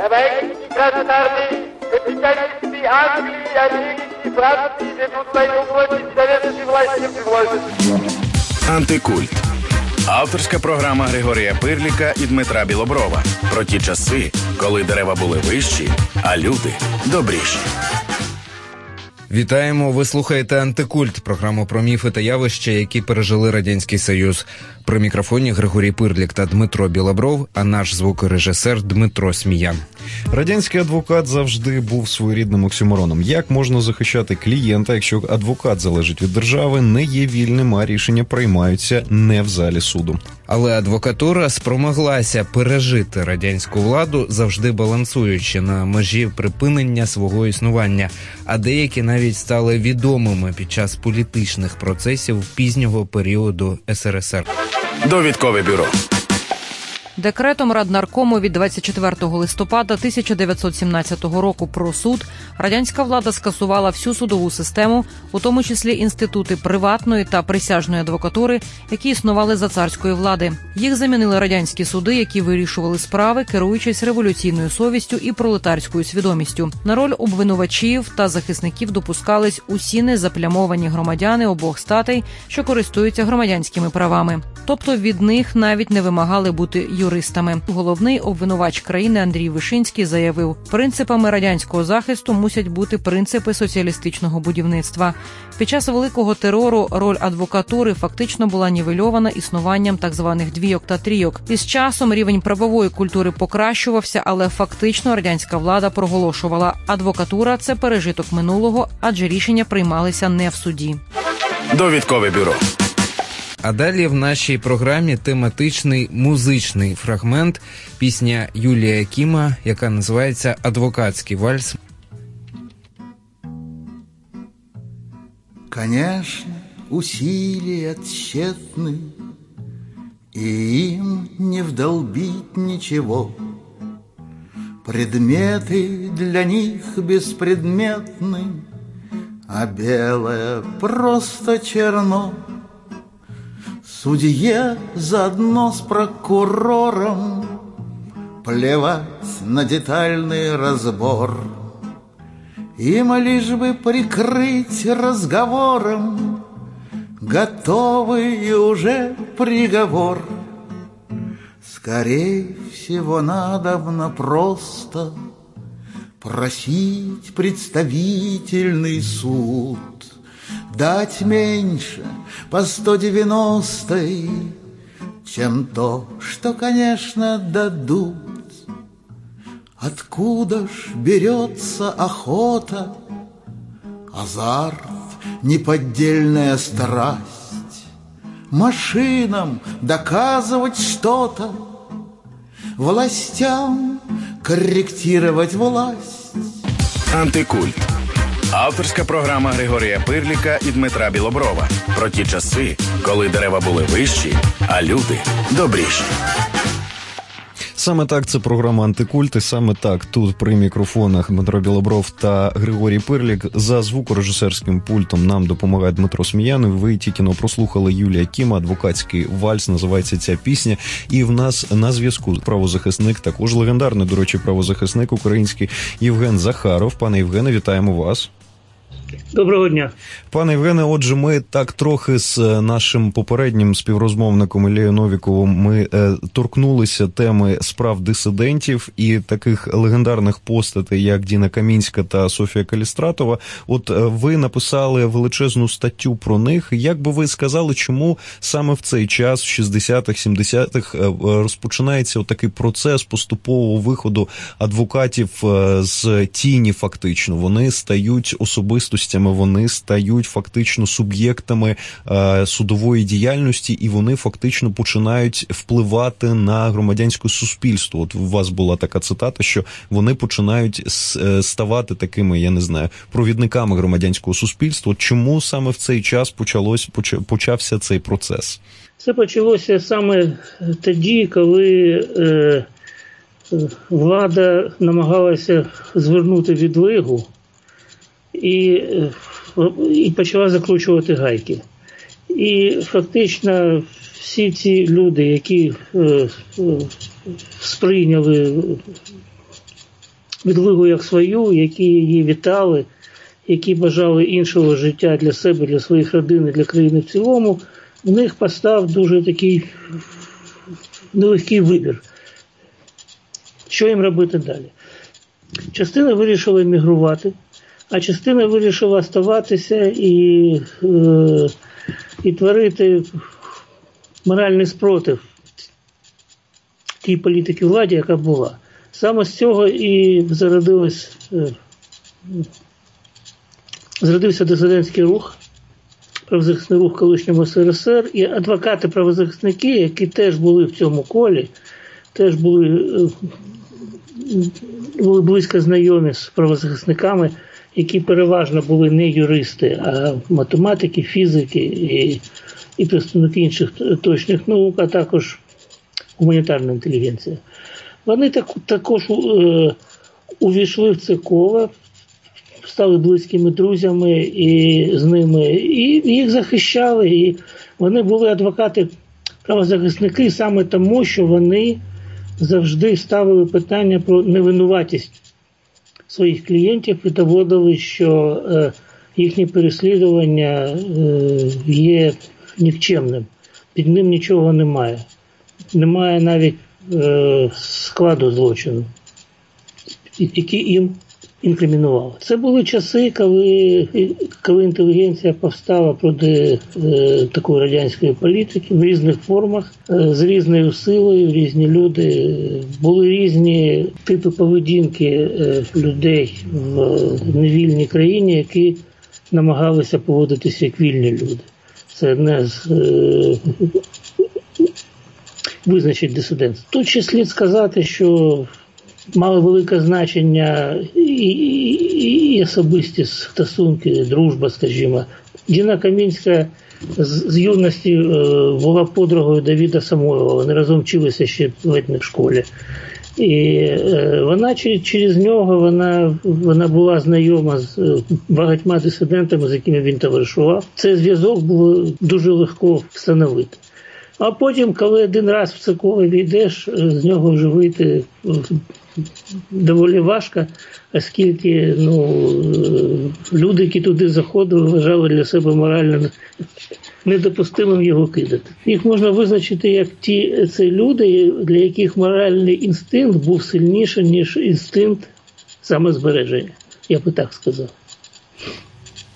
Армии, капиталисты Англии, Америки, Франции ведут войну против советской власти в Антикульт. Авторська програма Григорія Пирліка і Дмитра Білоброва про ті часи, коли дерева були вищі, а люди добріші. Вітаємо! Ви слухаєте Антикульт, програму про міфи та явища, які пережили радянський союз. При мікрофоні Григорій Пирлік та Дмитро Білобров, а наш звукорежисер Дмитро Сміян. Радянський адвокат завжди був своєрідним оксюмороном. Як можна захищати клієнта, якщо адвокат залежить від держави, не є вільним, а рішення приймаються не в залі суду. Але адвокатура спромоглася пережити радянську владу, завжди балансуючи на межі припинення свого існування. А деякі навіть стали відомими під час політичних процесів пізнього періоду СРСР. Довідкове бюро. Декретом Раднаркому від 24 листопада 1917 року про суд радянська влада скасувала всю судову систему, у тому числі інститути приватної та присяжної адвокатури, які існували за царської влади. Їх замінили радянські суди, які вирішували справи, керуючись революційною совістю і пролетарською свідомістю. На роль обвинувачів та захисників допускались усі незаплямовані громадяни обох статей, що користуються громадянськими правами. Тобто від них навіть не вимагали бути юристами. Головний обвинувач країни Андрій Вишинський заявив, принципами радянського захисту мусять бути принципи соціалістичного будівництва. Під час великого терору роль адвокатури фактично була нівельована існуванням так званих двійок та трійок. Із часом рівень правової культури покращувався, але фактично радянська влада проголошувала, адвокатура це пережиток минулого, адже рішення приймалися не в суді. Довідкове бюро. А далі в нашій програмі тематичний музичний фрагмент пісня Юлія Кіма, яка називається Адвокатський вальс. Конечно, усилия тщетны, И им не вдолбить ничего. Предметы для них беспредметны, А белое просто черно. Судье заодно с прокурором Плевать на детальный разбор. Им лишь бы прикрыть разговором Готовый уже приговор. Скорей всего надобно просто Просить представительный суд Дать меньше по сто девяностой, Чем то, что, конечно, дадут. Откуда ж берется охота, Азарт, неподдельная страсть, Машинам доказывать что-то, Властям корректировать власть. Антикульт. Авторська програма Григорія Пирліка і Дмитра Білоброва про ті часи, коли дерева були вищі, а люди добріші. Саме так це програма Антикульт, і саме так тут при мікрофонах Дмитро Білобров та Григорій Пирлік за звукорежисерським пультом нам допомагає Дмитро Сміянов. Ви тільки но прослухали Юлія Кіма, адвокатський вальс. Називається ця пісня. І в нас на зв'язку правозахисник, також легендарний, до речі, правозахисник український Євген Захаров. Пане Євгене, вітаємо вас. Доброго дня, пане Євгене. Отже, ми так трохи з нашим попереднім співрозмовником Ілією Новіковим ми е, торкнулися теми справ дисидентів і таких легендарних постатей, як Діна Камінська та Софія Калістратова. От е, ви написали величезну статтю про них. Як би ви сказали, чому саме в цей час, в 60-х, 70-х, е, розпочинається такий процес поступового виходу адвокатів е, з тіні? Фактично, вони стають особистостями вони стають фактично суб'єктами е, судової діяльності, і вони фактично починають впливати на громадянське суспільство. От у вас була така цитата, що вони починають е, ставати такими, я не знаю, провідниками громадянського суспільства. Чому саме в цей час почалось почався цей процес? Це почалося саме тоді, коли е, влада намагалася звернути відлигу і і почала закручувати гайки. І фактично всі ці люди, які е, е, сприйняли відлигу як свою, які її вітали, які бажали іншого життя для себе, для своїх родин, для країни в цілому, в них постав дуже такий нелегкий вибір. Що їм робити далі? Частина вирішила емігрувати, а частина вирішила оставатися і, е, і творити моральний спротив тій політики владі, яка була. Саме з цього і зародилось, е, зародився дисидентський рух, правозахисний рух колишнього СРСР і адвокати-правозахисники, які теж були в цьому колі, теж були, е, були близько знайомі з правозахисниками, які переважно були не юристи, а математики, фізики і, і представники інших точних наук, а також гуманітарна інтелігенція. Вони так, також е, увійшли в це коло, стали близькими друзями і з ними, і їх захищали. І вони були адвокати, правозахисники саме тому, що вони завжди ставили питання про невинуватість своїх клієнтів і доводили, що е, їхнє переслідування е, є нікчемним, під ним нічого немає. Немає навіть е, складу злочину, який їм інкримінували. Це були часи, коли коли інтелігенція повстала проти е, такої радянської політики в різних формах, е, з різною силою, різні люди. Були різні типи поведінки е, людей в невільній країні, які намагалися поводитися як вільні люди. Це не з е, визначить дисидентство. Тут ще слід сказати, що мали велике значення і, і, і особисті стосунки, дружба, скажімо. Діна Камінська з, з юності е, була подругою Давіда Самойлова. Вони разом вчилися ще в школі. І е, вона через через нього вона вона була знайома з е, багатьма дисидентами, з якими він товаришував. Цей зв'язок було дуже легко встановити. А потім, коли один раз в це коло війдеш, з нього вже вийти доволі важко, оскільки ну, люди, які туди заходили, вважали для себе морально недопустимим його кидати. Їх можна визначити як ті це люди, для яких моральний інстинкт був сильніший, ніж інстинкт самозбереження. Я би так сказав.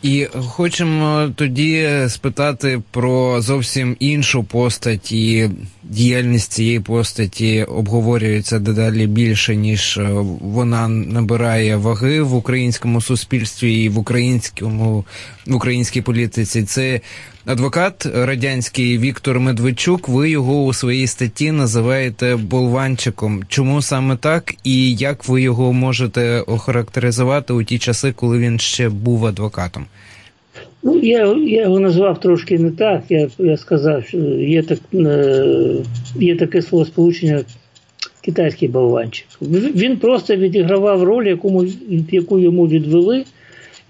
І хочемо тоді спитати про зовсім іншу постать і діяльність цієї постаті обговорюється дедалі більше, ніж вона набирає ваги в українському суспільстві і в українському в українській політиці. Це адвокат радянський Віктор Медведчук. Ви його у своїй статті називаєте болванчиком. Чому саме так і як ви його можете охарактеризувати у ті часи, коли він ще був адвокатом? Ну, я я його назвав трошки не так. Я я сказав, що є так, е, є таке словосполучення китайський болванчик. Він просто відігравав роль, яку, яку йому відвели,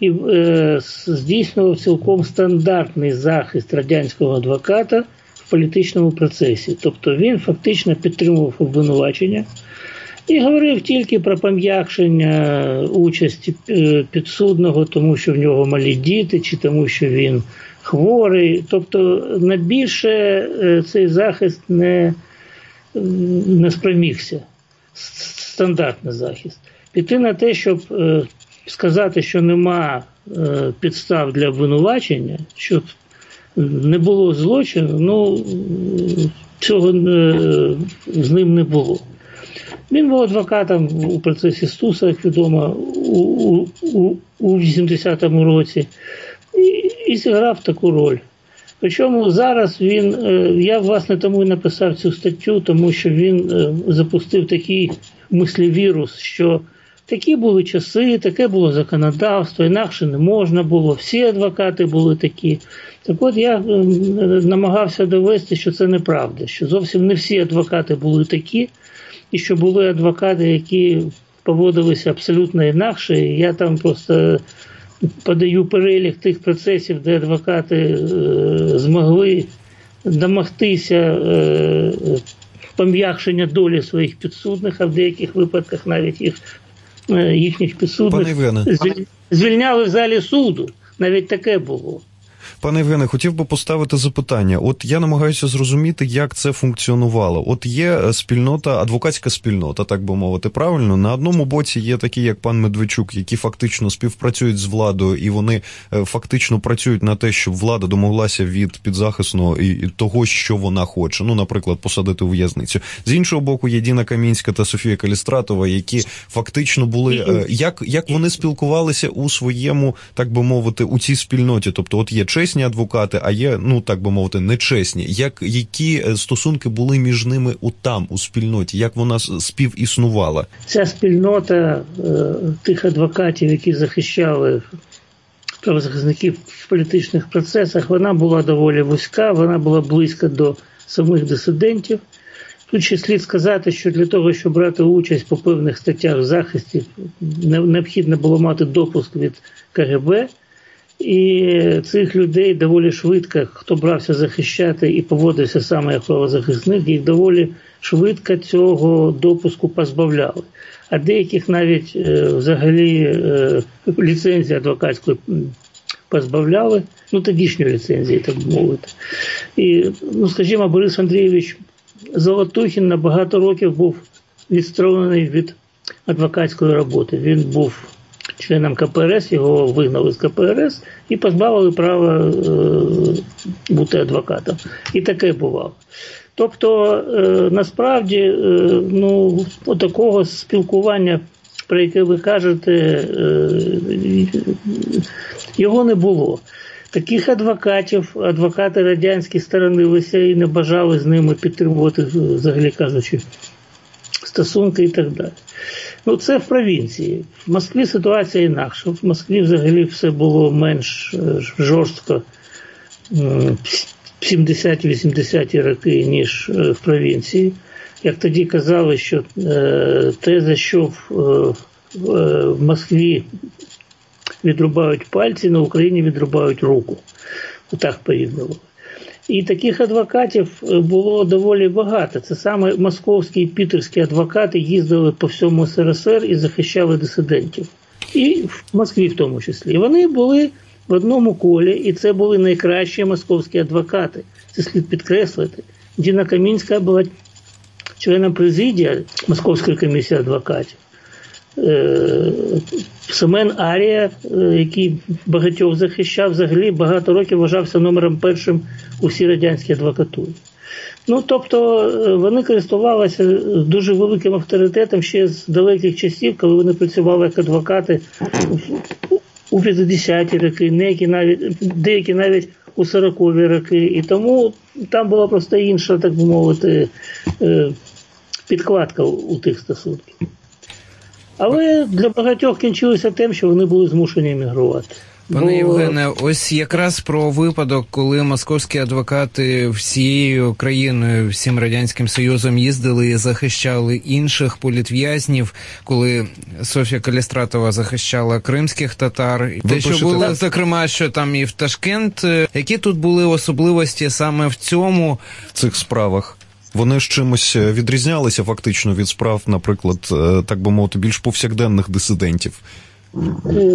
і е, здійснював цілком стандартний захист радянського адвоката в політичному процесі. Тобто він фактично підтримував обвинувачення. І говорив тільки про пом'якшення участі е, підсудного, тому що в нього малі діти, чи тому, що він хворий. Тобто, на більше е, цей захист не не спромігся. Стандартний захист. Піти на те, щоб е, сказати, що нема підстав для обвинувачення, щоб не було злочину, ну цього з ним не було. Він був адвокатом у процесі Стуса, як відомо, у, у, у 80-му році і, і зіграв таку роль. Причому зараз він, е, я власне тому і написав цю статтю, тому що він е, запустив такий мислівірус, що такі були часи, таке було законодавство, інакше не можна було, всі адвокати були такі. Так от я намагався довести, що це неправда, що зовсім не всі адвокати були такі і що були адвокати, які поводилися абсолютно інакше. Я там просто подаю перелік тих процесів, де адвокати е, змогли домогтися е, пом'якшення долі своїх підсудних, а в деяких випадках навіть їх е, їхніх підсудних звільняли в залі суду. Навіть таке було. Пане Євгене, хотів би поставити запитання. От я намагаюся зрозуміти, як це функціонувало. От є е, спільнота, адвокатська спільнота, так би мовити, правильно. На одному боці є такі, як пан Медведчук, які фактично співпрацюють з владою, і вони е, фактично працюють на те, щоб влада домоглася від підзахисного і того, що вона хоче. Ну, наприклад, посадити у в'язницю. З іншого боку, є Діна Камінська та Софія Калістратова, які фактично були е, як, як вони спілкувалися у своєму, так би мовити, у цій спільноті. Тобто, от є чесні адвокати, а є, ну так би мовити, нечесні. Як які е, стосунки були між ними у там, у спільноті? Як вона співіснувала? Ця спільнота е, тих адвокатів, які захищали правозахисників в політичних процесах, вона була доволі вузька, вона була близька до самих дисидентів. Тут ще слід сказати, що для того, щоб брати участь по певних статтях в захисті, необхідно було мати допуск від КГБ. І цих людей доволі швидко, хто брався захищати і поводився саме як правозахисник, їх доволі швидко цього допуску позбавляли. А деяких навіть е, взагалі е, ліцензії адвокатської позбавляли, ну тодішньої ліцензії, так мовити. І, ну, скажімо, Борис Андрійович Золотухін на багато років був відсторонений від адвокатської роботи. Він був членам КПРС, його вигнали з КПРС і позбавили права е, бути адвокатом. І таке бувало. Тобто, е, насправді, е, ну, такого спілкування, про яке ви кажете, е, його не було. Таких адвокатів, адвокати радянські сторонилися і не бажали з ними підтримувати, взагалі кажучи, стосунки і так далі. Ну, це в провінції. В Москві ситуація інакша. В Москві взагалі все було менш е, жорстко 70-80-ті роки, ніж е, в провінції. Як тоді казали, що е, те, за що в, в Москві відрубають пальці, на Україні відрубають руку. Отак порівнювали. І таких адвокатів е, було доволі багато. Це саме московські і пітерські адвокати їздили по всьому СРСР і захищали дисидентів. І в Москві в тому числі. Вони були в одному колі, і це були найкращі московські адвокати. Це слід підкреслити. Діна Камінська була членом президія Московської комісії адвокатів. Е, Семен Арія, е, який багатьох захищав, взагалі багато років вважався номером першим у всій радянській адвокатурі. Ну, тобто е, вони користувалися дуже великим авторитетом ще з далеких часів, коли вони працювали як адвокати у 50-ті роки, деякі навіть деякі навіть у 40-ві роки. І тому там була просто інша, так би мовити, підкладка у тих стосунків. Але для багатьох кінчилося тим, що вони були змушені емігрувати. Пане Бо... Євгене, ось якраз про випадок, коли московські адвокати всією країною, всім радянським союзом їздили і захищали інших політв'язнів, коли Софія Калістратова захищала кримських татар, Ви те, що було зокрема, що там і в Ташкент, які тут були особливості саме в цьому в цих справах. Вони ж чимось е, відрізнялися фактично від справ, наприклад, е, так би мовити, більш повсякденних дисидентів. Е,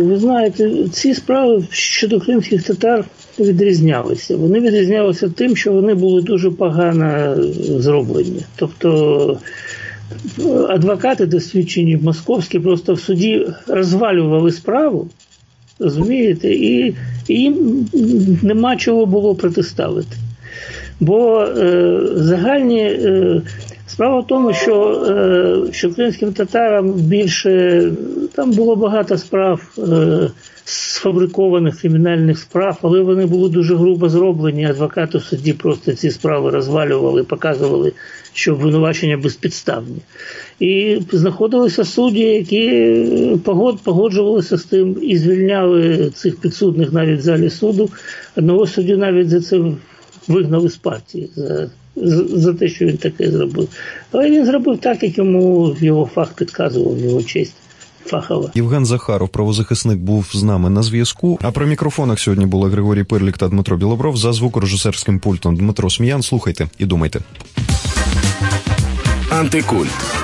ви знаєте, ці справи щодо кримських татар відрізнялися. Вони відрізнялися тим, що вони були дуже погано зроблені. Тобто адвокати, досвідчені московські, просто в суді розвалювали справу, розумієте, і їм нема чого було протиставити. Бо е, загальні е, справа в тому, що е, що кримським татарам більше там було багато справ е, сфабрикованих кримінальних справ, але вони були дуже грубо зроблені. Адвокати в суді просто ці справи розвалювали, показували, що обвинувачення безпідставні. І знаходилися судді, які погод, погоджувалися з тим і звільняли цих підсудних навіть в залі суду. Одного суддю навіть за це вигнали з партії за, за те, що він таке зробив. Але він зробив так, як йому його фах підказував, його честь. Фахова. Євген Захаров, правозахисник, був з нами на зв'язку. А при мікрофонах сьогодні були Григорій Пирлік та Дмитро Білобров за звукорежисерським пультом Дмитро Сміян. Слухайте і думайте. Антикульт